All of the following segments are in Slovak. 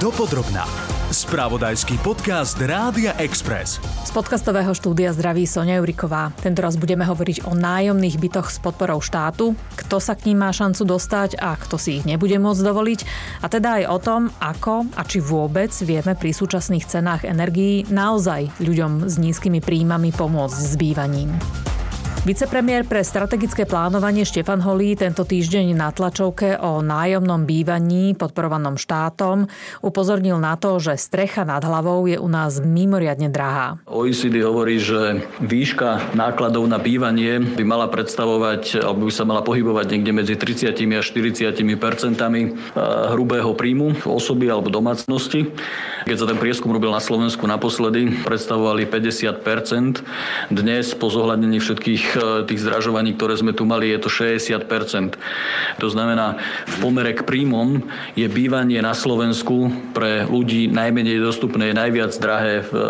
Dopodrobná. Spravodajský podcast Rádia Express. Z podcastového štúdia zdraví Sonia Juriková. Tento raz budeme hovoriť o nájomných bytoch s podporou štátu, kto sa k ním má šancu dostať a kto si ich nebude môcť dovoliť. A teda aj o tom, ako a či vôbec vieme pri súčasných cenách energií naozaj ľuďom s nízkymi príjmami pomôcť s bývaním. Vicepremiér pre strategické plánovanie Štefan Holý tento týždeň na tlačovke o nájomnom bývaní podporovanom štátom upozornil na to, že strecha nad hlavou je u nás mimoriadne drahá. OECD hovorí, že výška nákladov na bývanie by mala predstavovať, alebo by sa mala pohybovať niekde medzi 30 a 40 percentami eh, hrubého príjmu osoby alebo domácnosti. Keď sa ten prieskum robil na Slovensku naposledy, predstavovali 50% Dnes po zohľadnení všetkých Eh, tých zdražovaní, ktoré sme tu mali, je to 60% To znamená, v pomere k príjmom je bývanie na Slovensku pre ľudí najmenej dostupné, najviac drahé v, eh,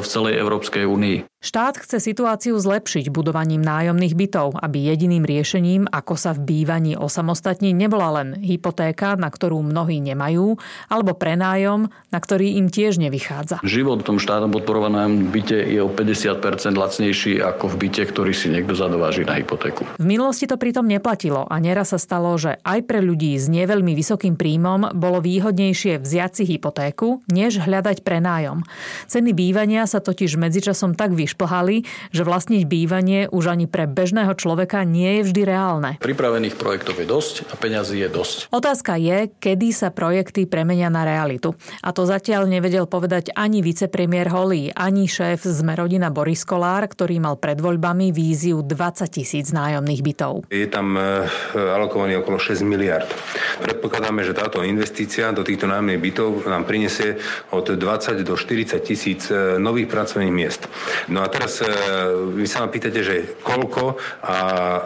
v celej Európskej únii. Štát chce situáciu zlepšiť budovaním nájomných bytov, aby jediným riešením, ako sa v bývaní osamostatniť, nebola len hypotéka, na ktorú mnohí nemajú, alebo prenájom, na ktorý im tiež nevychádza. Život v tom štátom podporovanom byte je o 50% lacnejší ako v byte, ktorý si niekto zadováži na hypotéku. V minulosti to pritom neplatilo a nieraz sa stalo, že aj pre ľudí s neveľmi vysokým príjmom bolo výhodnejšie vziať si hypotéku, než hľadať prenájom. Ceny bývania sa totiž medzičasom tak vyš vyšplhali, že vlastniť bývanie už ani pre bežného človeka nie je vždy reálne. Pripravených projektov je dosť a peňazí je dosť. Otázka je, kedy sa projekty premenia na realitu. A to zatiaľ nevedel povedať ani vicepremiér Holý, ani šéf z rodina Boris Kolár, ktorý mal pred voľbami víziu 20 tisíc nájomných bytov. Je tam e, alokovaný okolo 6 miliard. Predpokladáme, že táto investícia do týchto nájomných bytov nám prinesie od 20 do 40 tisíc e, nových pracovných miest. No a teraz e, vy sa ma pýtate, že koľko a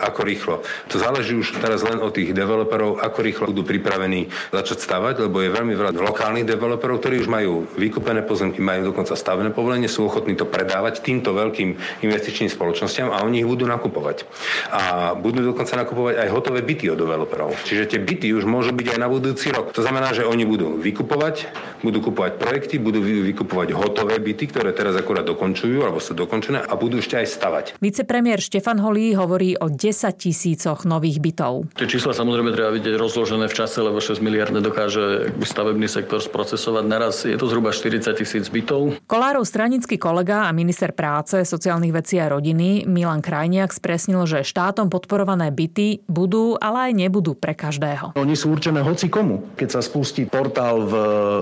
ako rýchlo. To záleží už teraz len od tých developerov, ako rýchlo budú pripravení začať stavať, lebo je veľmi veľa lokálnych developerov, ktorí už majú vykúpené pozemky, majú dokonca stavné povolenie, sú ochotní to predávať týmto veľkým investičným spoločnosťam a oni ich budú nakupovať. A budú dokonca nakupovať aj hotové byty od developerov. Čiže tie byty už môžu byť aj na budúci rok. To znamená, že oni budú vykupovať, budú kupovať projekty, budú vykupovať hotové byty, ktoré teraz akurát dokončujú alebo sa dokončené a budú ešte aj stavať. Vicepremiér Štefan Holý hovorí o 10 tisícoch nových bytov. Tie čísla samozrejme treba vidieť rozložené v čase, lebo 6 miliard nedokáže stavebný sektor sprocesovať naraz. Je to zhruba 40 tisíc bytov. Kolárov stranický kolega a minister práce, sociálnych vecí a rodiny Milan Krajniak spresnil, že štátom podporované byty budú, ale aj nebudú pre každého. Oni sú určené hoci komu. Keď sa spustí portál v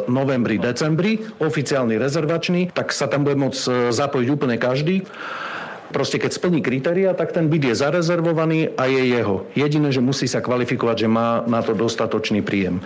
novembri, decembri, oficiálny rezervačný, tak sa tam bude môcť e, zapojiť úplne každý každý. Proste keď splní kritéria, tak ten byt je zarezervovaný a je jeho. Jediné, že musí sa kvalifikovať, že má na to dostatočný príjem.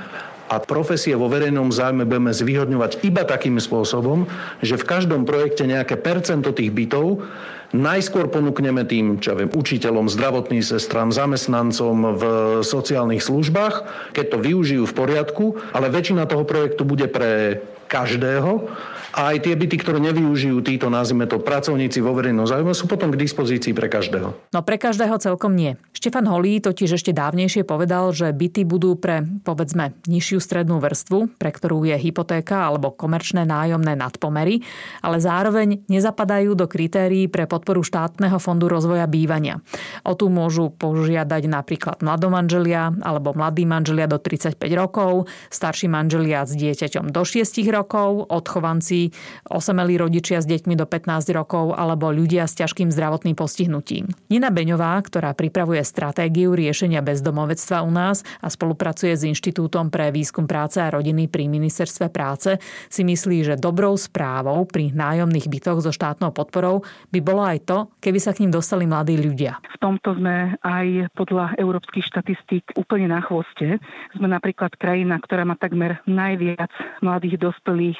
A profesie vo verejnom zájme budeme zvýhodňovať iba takým spôsobom, že v každom projekte nejaké percento tých bytov najskôr ponúkneme tým, čo viem, učiteľom, zdravotným sestram, zamestnancom v sociálnych službách, keď to využijú v poriadku, ale väčšina toho projektu bude pre každého a aj tie byty, ktoré nevyužijú títo, nazvime to, pracovníci vo verejnom záujme, sú potom k dispozícii pre každého. No pre každého celkom nie. Štefan Holý totiž ešte dávnejšie povedal, že byty budú pre, povedzme, nižšiu strednú vrstvu, pre ktorú je hypotéka alebo komerčné nájomné nadpomery, ale zároveň nezapadajú do kritérií pre podporu štátneho fondu rozvoja bývania. O tu môžu požiadať napríklad mladomanželia alebo mladí manželia do 35 rokov, starší manželia s dieťaťom do 6 rokov, odchovanci osamelí rodičia s deťmi do 15 rokov alebo ľudia s ťažkým zdravotným postihnutím. Nina Beňová, ktorá pripravuje stratégiu riešenia bezdomovectva u nás a spolupracuje s Inštitútom pre výskum práce a rodiny pri Ministerstve práce, si myslí, že dobrou správou pri nájomných bytoch so štátnou podporou by bolo aj to, keby sa k ním dostali mladí ľudia. V tomto sme aj podľa európskych štatistík úplne na chvoste. Sme napríklad krajina, ktorá má takmer najviac mladých dospelých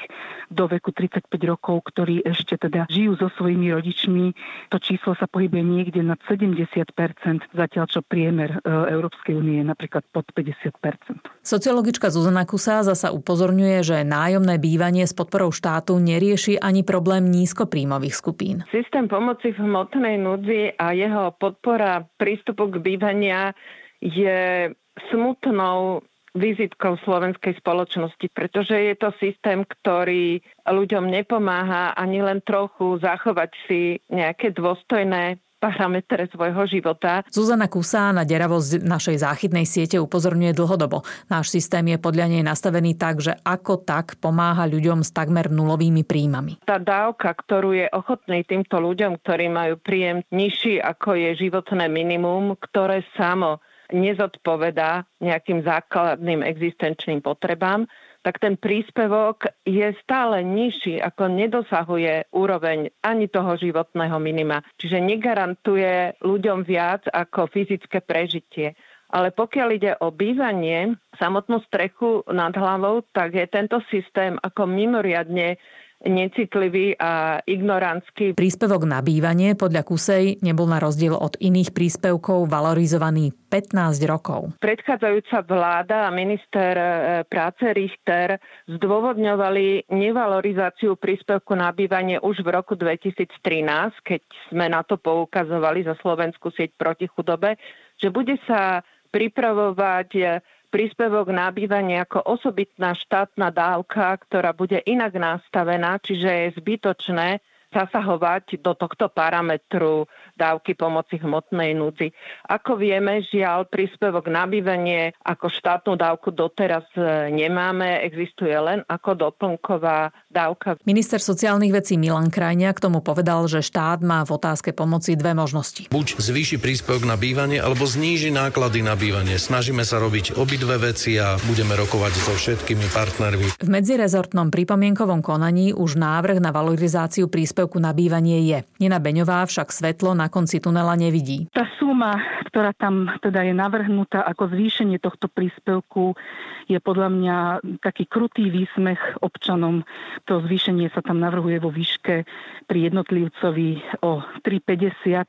do veku 35 rokov, ktorí ešte teda žijú so svojimi rodičmi. To číslo sa pohybuje niekde nad 70 zatiaľ čo priemer e, Európskej únie je napríklad pod 50% Sociologička Zuzana Kusa zasa upozorňuje, že nájomné bývanie s podporou štátu nerieši ani problém nízkopríjmových skupín. Systém pomoci v hmotnej núdzi a jeho podpora prístupu k bývania je smutnou vizitkou slovenskej spoločnosti, pretože je to systém, ktorý ľuďom nepomáha ani len trochu zachovať si nejaké dôstojné parametre svojho života. Zuzana Kusá na deravosť našej záchytnej siete upozorňuje dlhodobo. Náš systém je podľa nej nastavený tak, že ako tak pomáha ľuďom s takmer nulovými príjmami. Tá dávka, ktorú je ochotný týmto ľuďom, ktorí majú príjem nižší ako je životné minimum, ktoré samo nezodpovedá nejakým základným existenčným potrebám, tak ten príspevok je stále nižší, ako nedosahuje úroveň ani toho životného minima. Čiže negarantuje ľuďom viac ako fyzické prežitie. Ale pokiaľ ide o bývanie, samotnú strechu nad hlavou, tak je tento systém ako mimoriadne necitlivý a ignorantský. Príspevok na bývanie podľa Kusej nebol na rozdiel od iných príspevkov valorizovaný 15 rokov. Predchádzajúca vláda a minister e, práce Richter zdôvodňovali nevalorizáciu príspevku na bývanie už v roku 2013, keď sme na to poukazovali za Slovenskú sieť proti chudobe, že bude sa pripravovať príspevok na bývanie ako osobitná štátna dávka, ktorá bude inak nastavená, čiže je zbytočné zasahovať do tohto parametru dávky pomoci hmotnej núdzi. Ako vieme, žiaľ, príspevok na bývanie ako štátnu dávku doteraz e, nemáme, existuje len ako doplnková dávka. Minister sociálnych vecí Milan Krajnia k tomu povedal, že štát má v otázke pomoci dve možnosti. Buď zvýši príspevok na bývanie, alebo zníži náklady na bývanie. Snažíme sa robiť obidve veci a budeme rokovať so všetkými partnermi. V medzirezortnom pripomienkovom konaní už návrh na valorizáciu príspevku príspevku na bývanie je. Nina Beňová však svetlo na konci tunela nevidí. Tá suma, ktorá tam teda je navrhnutá ako zvýšenie tohto príspevku, je podľa mňa taký krutý výsmech občanom. To zvýšenie sa tam navrhuje vo výške pri jednotlivcovi o 3,50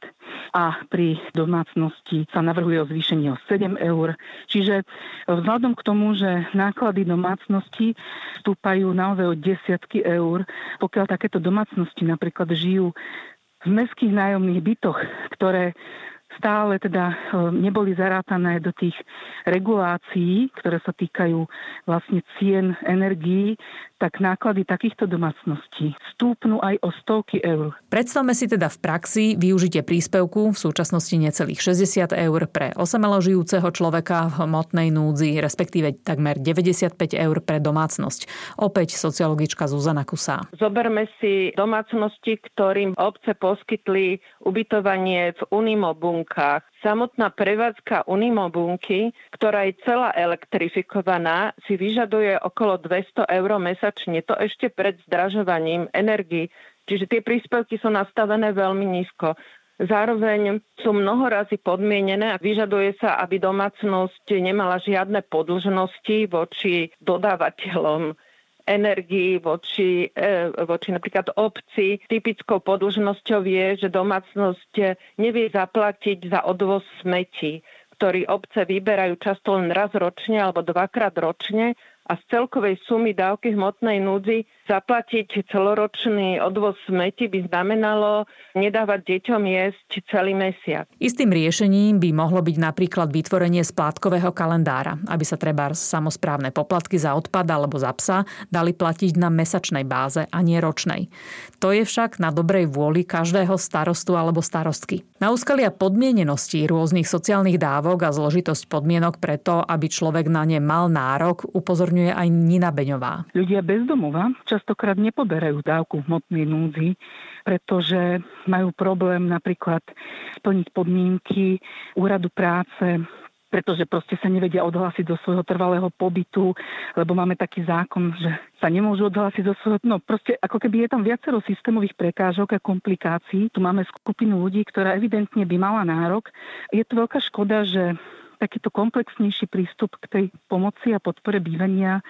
a pri domácnosti sa navrhuje o zvýšenie o 7 eur. Čiže vzhľadom k tomu, že náklady domácnosti stúpajú naozaj o desiatky eur, pokiaľ takéto domácnosti napríklad napríklad žijú v mestských nájomných bytoch, ktoré stále teda e, neboli zarátané do tých regulácií, ktoré sa týkajú vlastne cien energií, tak náklady takýchto domácností stúpnú aj o stovky eur. Predstavme si teda v praxi využitie príspevku v súčasnosti necelých 60 eur pre osamelo žijúceho človeka v hmotnej núdzi, respektíve takmer 95 eur pre domácnosť. Opäť sociologička Zuzana Kusá. Zoberme si domácnosti, ktorým obce poskytli ubytovanie v unimobunkách. Samotná prevádzka unimobunky, ktorá je celá elektrifikovaná, si vyžaduje okolo 200 eur mesačne to ešte pred zdražovaním energii. Čiže tie príspevky sú nastavené veľmi nízko. Zároveň sú mnohorazí podmienené a vyžaduje sa, aby domácnosť nemala žiadne podlžnosti voči dodávateľom energii voči, e, voči napríklad obci. Typickou podlžnosťou je, že domácnosť nevie zaplatiť za odvoz smeti, ktorý obce vyberajú často len raz ročne alebo dvakrát ročne a z celkovej sumy dávky hmotnej núdzi zaplatiť celoročný odvoz smeti by znamenalo nedávať deťom jesť celý mesiac. Istým riešením by mohlo byť napríklad vytvorenie splátkového kalendára, aby sa treba samozprávne poplatky za odpad alebo za psa dali platiť na mesačnej báze a nie ročnej. To je však na dobrej vôli každého starostu alebo starostky. Na úskalia podmienenosti rôznych sociálnych dávok a zložitosť podmienok preto, aby človek na ne mal nárok, upozorňuje upozorňuje aj Nina Beňová. Ľudia bez domova častokrát nepoberajú dávku v hmotnej núdzi, pretože majú problém napríklad splniť podmienky úradu práce, pretože proste sa nevedia odhlásiť do svojho trvalého pobytu, lebo máme taký zákon, že sa nemôžu odhlásiť do svojho... No proste ako keby je tam viacero systémových prekážok a komplikácií. Tu máme skupinu ľudí, ktorá evidentne by mala nárok. Je to veľká škoda, že takýto komplexnejší prístup k tej pomoci a podpore bývania.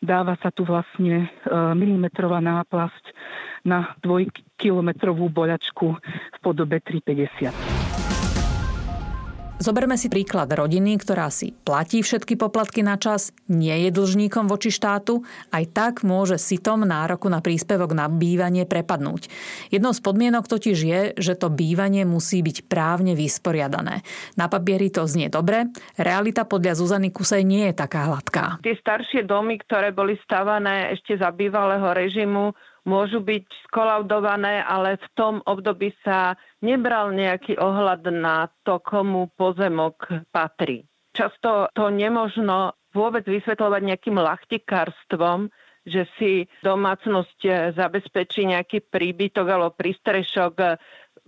Dáva sa tu vlastne e, milimetrová náplasť na dvojkilometrovú boľačku v podobe 350. Zoberme si príklad rodiny, ktorá si platí všetky poplatky na čas, nie je dlžníkom voči štátu, aj tak môže sitom nároku na príspevok na bývanie prepadnúť. Jednou z podmienok totiž je, že to bývanie musí byť právne vysporiadané. Na papieri to znie dobre, realita podľa Zuzany Kusej nie je taká hladká. Tie staršie domy, ktoré boli stavané ešte za bývalého režimu, môžu byť skolaudované, ale v tom období sa nebral nejaký ohľad na to, komu pozemok patrí. Často to nemožno vôbec vysvetľovať nejakým lachtikárstvom, že si domácnosť zabezpečí nejaký príbytok alebo prístrešok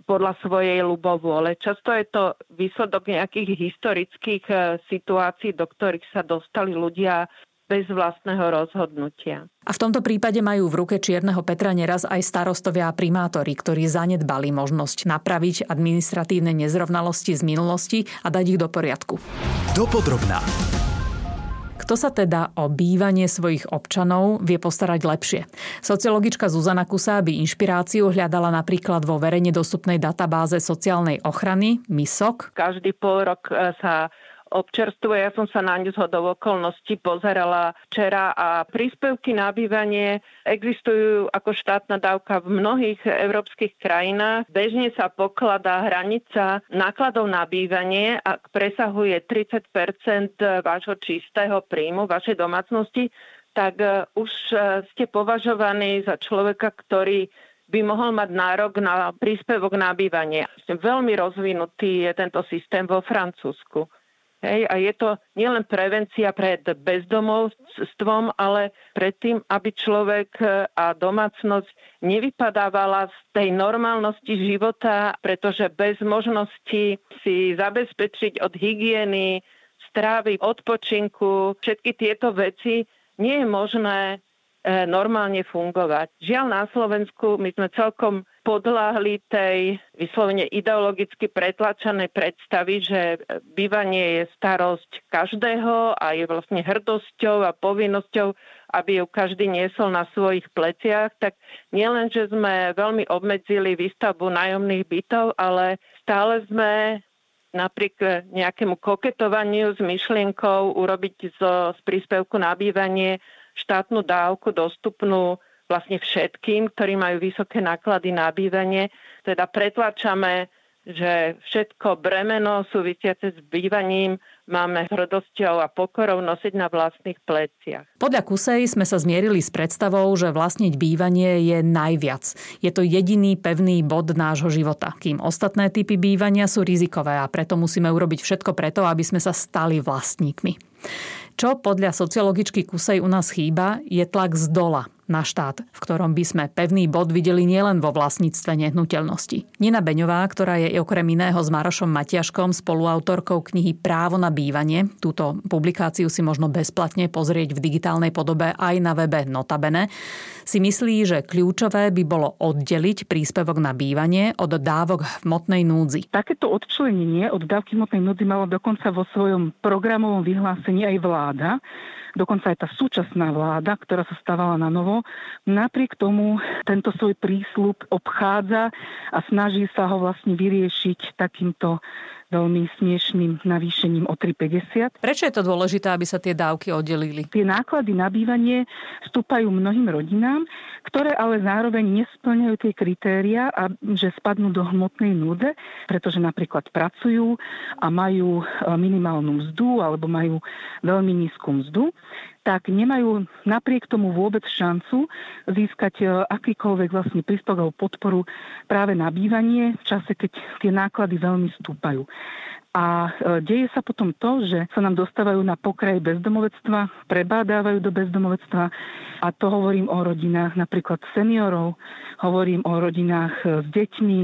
podľa svojej ľubovôle. Často je to výsledok nejakých historických situácií, do ktorých sa dostali ľudia bez vlastného rozhodnutia. A v tomto prípade majú v ruke Čierneho Petra neraz aj starostovia a primátori, ktorí zanedbali možnosť napraviť administratívne nezrovnalosti z minulosti a dať ich do poriadku. Dopodrobná. Kto sa teda o bývanie svojich občanov vie postarať lepšie? Sociologička Zuzana Kusa by inšpiráciu hľadala napríklad vo verejne dostupnej databáze sociálnej ochrany MISOK. Každý pol rok e, sa občerstvuje. Ja som sa na ňu zhodov okolností pozerala včera a príspevky na bývanie existujú ako štátna dávka v mnohých európskych krajinách. Bežne sa pokladá hranica nákladov na bývanie, ak presahuje 30% vášho čistého príjmu, vašej domácnosti, tak e, už e, ste považovaní za človeka, ktorý by mohol mať nárok na príspevok na bývanie. Veľmi rozvinutý je tento systém vo Francúzsku. Hej, a je to nielen prevencia pred bezdomovstvom, ale pred tým, aby človek a domácnosť nevypadávala z tej normálnosti života, pretože bez možnosti si zabezpečiť od hygieny, strávy, odpočinku, všetky tieto veci, nie je možné e, normálne fungovať. Žiaľ na Slovensku my sme celkom podľahli tej vyslovene ideologicky pretlačanej predstavy, že bývanie je starosť každého a je vlastne hrdosťou a povinnosťou, aby ju každý niesol na svojich pleciach, tak nielen, že sme veľmi obmedzili výstavbu nájomných bytov, ale stále sme napriek nejakému koketovaniu s myšlienkou urobiť z príspevku na bývanie štátnu dávku dostupnú vlastne všetkým, ktorí majú vysoké náklady na bývanie. Teda pretlačame, že všetko bremeno súvisiace s bývaním máme hrdosťou a pokorou nosiť na vlastných pleciach. Podľa Kusej sme sa zmierili s predstavou, že vlastniť bývanie je najviac. Je to jediný pevný bod nášho života, kým ostatné typy bývania sú rizikové a preto musíme urobiť všetko preto, aby sme sa stali vlastníkmi. Čo podľa sociologičky Kusej u nás chýba, je tlak z dola na štát, v ktorom by sme pevný bod videli nielen vo vlastníctve nehnuteľnosti. Nina Beňová, ktorá je okrem iného s Marošom Matiaškom spoluautorkou knihy Právo na bývanie, túto publikáciu si možno bezplatne pozrieť v digitálnej podobe aj na webe Notabene, si myslí, že kľúčové by bolo oddeliť príspevok na bývanie od dávok hmotnej núdzi. Takéto odčlenenie od dávky hmotnej núdzi mala dokonca vo svojom programovom vyhlásení aj vláda dokonca aj tá súčasná vláda, ktorá sa stávala na novo, napriek tomu tento svoj prísľub obchádza a snaží sa ho vlastne vyriešiť takýmto veľmi smiešným navýšením o 3,50. Prečo je to dôležité, aby sa tie dávky oddelili? Tie náklady na bývanie vstúpajú mnohým rodinám, ktoré ale zároveň nesplňajú tie kritéria, a že spadnú do hmotnej núde, pretože napríklad pracujú a majú e, minimálnu mzdu alebo majú veľmi nízku mzdu tak nemajú napriek tomu vôbec šancu získať e, akýkoľvek vlastne príspevok podporu práve na bývanie v čase, keď tie náklady veľmi stúpajú. A e, deje sa potom to, že sa nám dostávajú na pokraj bezdomovectva, prebádávajú do bezdomovectva a to hovorím o rodinách napríklad seniorov, hovorím o rodinách e, s deťmi,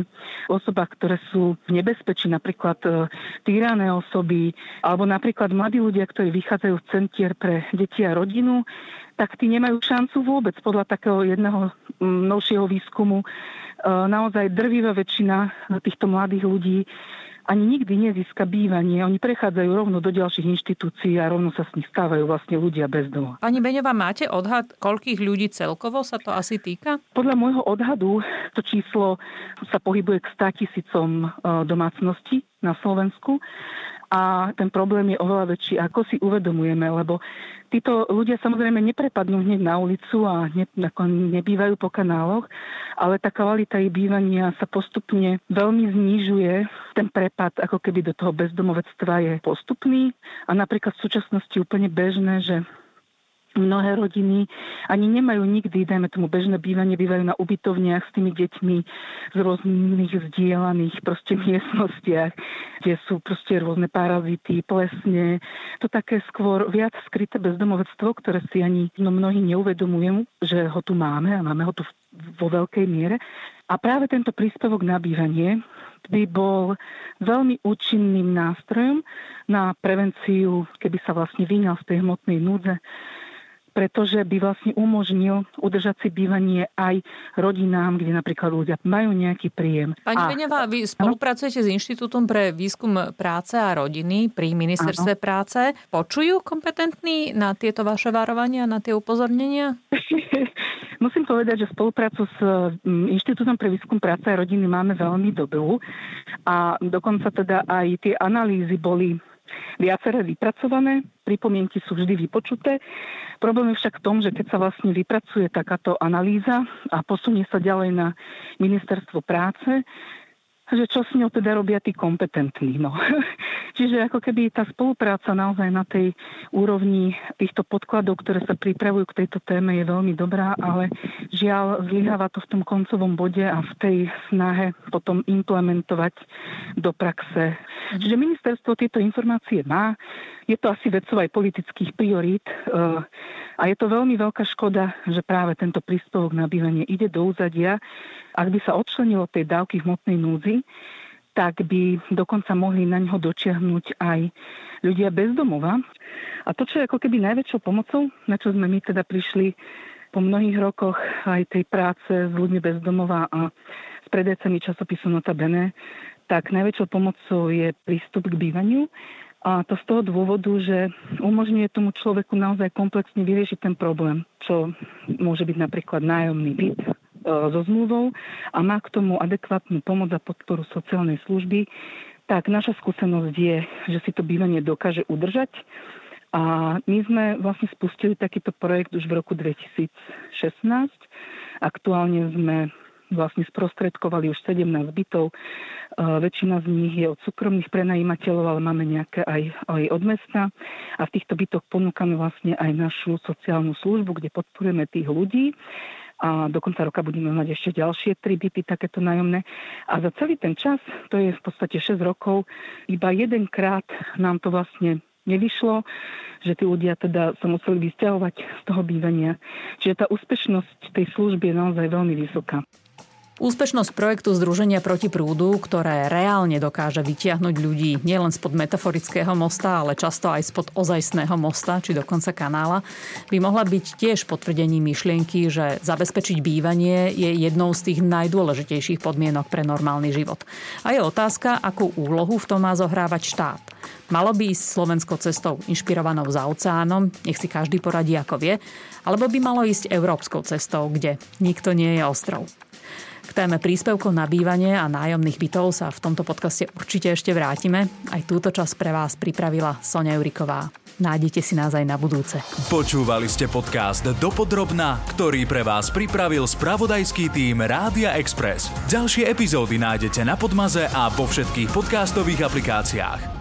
osobách, ktoré sú v nebezpečí, napríklad e, týrané osoby, alebo napríklad mladí ľudia, ktorí vychádzajú z centier pre deti a rodinu, tak tí nemajú šancu vôbec podľa takého jedného novšieho výskumu. Naozaj drvivá väčšina týchto mladých ľudí ani nikdy nezíska bývanie. Oni prechádzajú rovno do ďalších inštitúcií a rovno sa s nich stávajú vlastne ľudia bez domova. Pani Beňová, máte odhad, koľkých ľudí celkovo sa to asi týka? Podľa môjho odhadu to číslo sa pohybuje k 100 tisícom e, domácností na Slovensku a ten problém je oveľa väčší, ako si uvedomujeme, lebo títo ľudia samozrejme neprepadnú hneď na ulicu a ne, ako nebývajú po kanáloch, ale tá kvalita ich bývania sa postupne veľmi znižuje. Ten prepad ako keby do toho bezdomovectva je postupný a napríklad v súčasnosti úplne bežné, že mnohé rodiny ani nemajú nikdy, dajme tomu bežné bývanie, bývajú na ubytovniach s tými deťmi z rôznych vzdielaných proste miestnostiach, kde sú proste rôzne parazity, plesne. To také skôr viac skryté bezdomovectvo, ktoré si ani no, mnohí neuvedomujú, že ho tu máme a máme ho tu vo veľkej miere. A práve tento príspevok na bývanie by bol veľmi účinným nástrojom na prevenciu, keby sa vlastne vyňal z tej hmotnej núdze, pretože by vlastne umožnil udržať si bývanie aj rodinám, kde napríklad ľudia majú nejaký príjem. Pani a... Beňová, vy spolupracujete ano? s Inštitútom pre výskum práce a rodiny pri ministerstve ano. práce. Počujú kompetentní na tieto vaše varovania, na tie upozornenia? Musím povedať, že spoluprácu s mm, Inštitútom pre výskum práce a rodiny máme veľmi dobrú a dokonca teda aj tie analýzy boli viaceré vypracované, pripomienky sú vždy vypočuté. Problém je však v tom, že keď sa vlastne vypracuje takáto analýza a posunie sa ďalej na ministerstvo práce, že čo s ňou teda robia tí kompetentní. No. Čiže ako keby tá spolupráca naozaj na tej úrovni týchto podkladov, ktoré sa pripravujú k tejto téme, je veľmi dobrá, ale žiaľ zlyháva to v tom koncovom bode a v tej snahe potom implementovať do praxe. Čiže ministerstvo tieto informácie má, je to asi vecov aj politických priorít eh, a je to veľmi veľká škoda, že práve tento príspevok na bývanie ide do úzadia. Ak by sa odčlenilo tej dávky hmotnej núdzi, tak by dokonca mohli na ňo dočiahnuť aj ľudia bez domova. A to, čo je ako keby najväčšou pomocou, na čo sme my teda prišli po mnohých rokoch aj tej práce s ľuďmi bez domova a s predajcami časopisu Nota Bene, tak najväčšou pomocou je prístup k bývaniu a to z toho dôvodu, že umožňuje tomu človeku naozaj komplexne vyriešiť ten problém, čo môže byť napríklad nájomný byt e, so zmluvou a má k tomu adekvátnu pomoc a podporu sociálnej služby, tak naša skúsenosť je, že si to bývanie dokáže udržať. A my sme vlastne spustili takýto projekt už v roku 2016. Aktuálne sme vlastne sprostredkovali už 17 bytov. E, väčšina z nich je od súkromných prenajímateľov, ale máme nejaké aj, aj od mesta. A v týchto bytoch ponúkame vlastne aj našu sociálnu službu, kde podporujeme tých ľudí a do konca roka budeme mať ešte ďalšie tri byty takéto nájomné. A za celý ten čas, to je v podstate 6 rokov, iba jedenkrát nám to vlastne nevyšlo, že tí ľudia teda sa museli vysťahovať z toho bývania. Čiže tá úspešnosť tej služby je naozaj veľmi vysoká. Úspešnosť projektu Združenia proti prúdu, ktoré reálne dokáže vytiahnuť ľudí nielen spod metaforického mosta, ale často aj spod ozajstného mosta, či dokonca kanála, by mohla byť tiež potvrdením myšlienky, že zabezpečiť bývanie je jednou z tých najdôležitejších podmienok pre normálny život. A je otázka, akú úlohu v tom má zohrávať štát. Malo by ísť slovenskou cestou inšpirovanou za oceánom, nech si každý poradí ako vie, alebo by malo ísť európskou cestou, kde nikto nie je ostrov. Téme príspevkov na bývanie a nájomných bytov sa v tomto podcaste určite ešte vrátime. Aj túto čas pre vás pripravila Sonia Juriková. Nájdete si nás aj na budúce. Počúvali ste podcast Dopodrobna, ktorý pre vás pripravil spravodajský tým Rádia Express. Ďalšie epizódy nájdete na Podmaze a vo všetkých podcastových aplikáciách.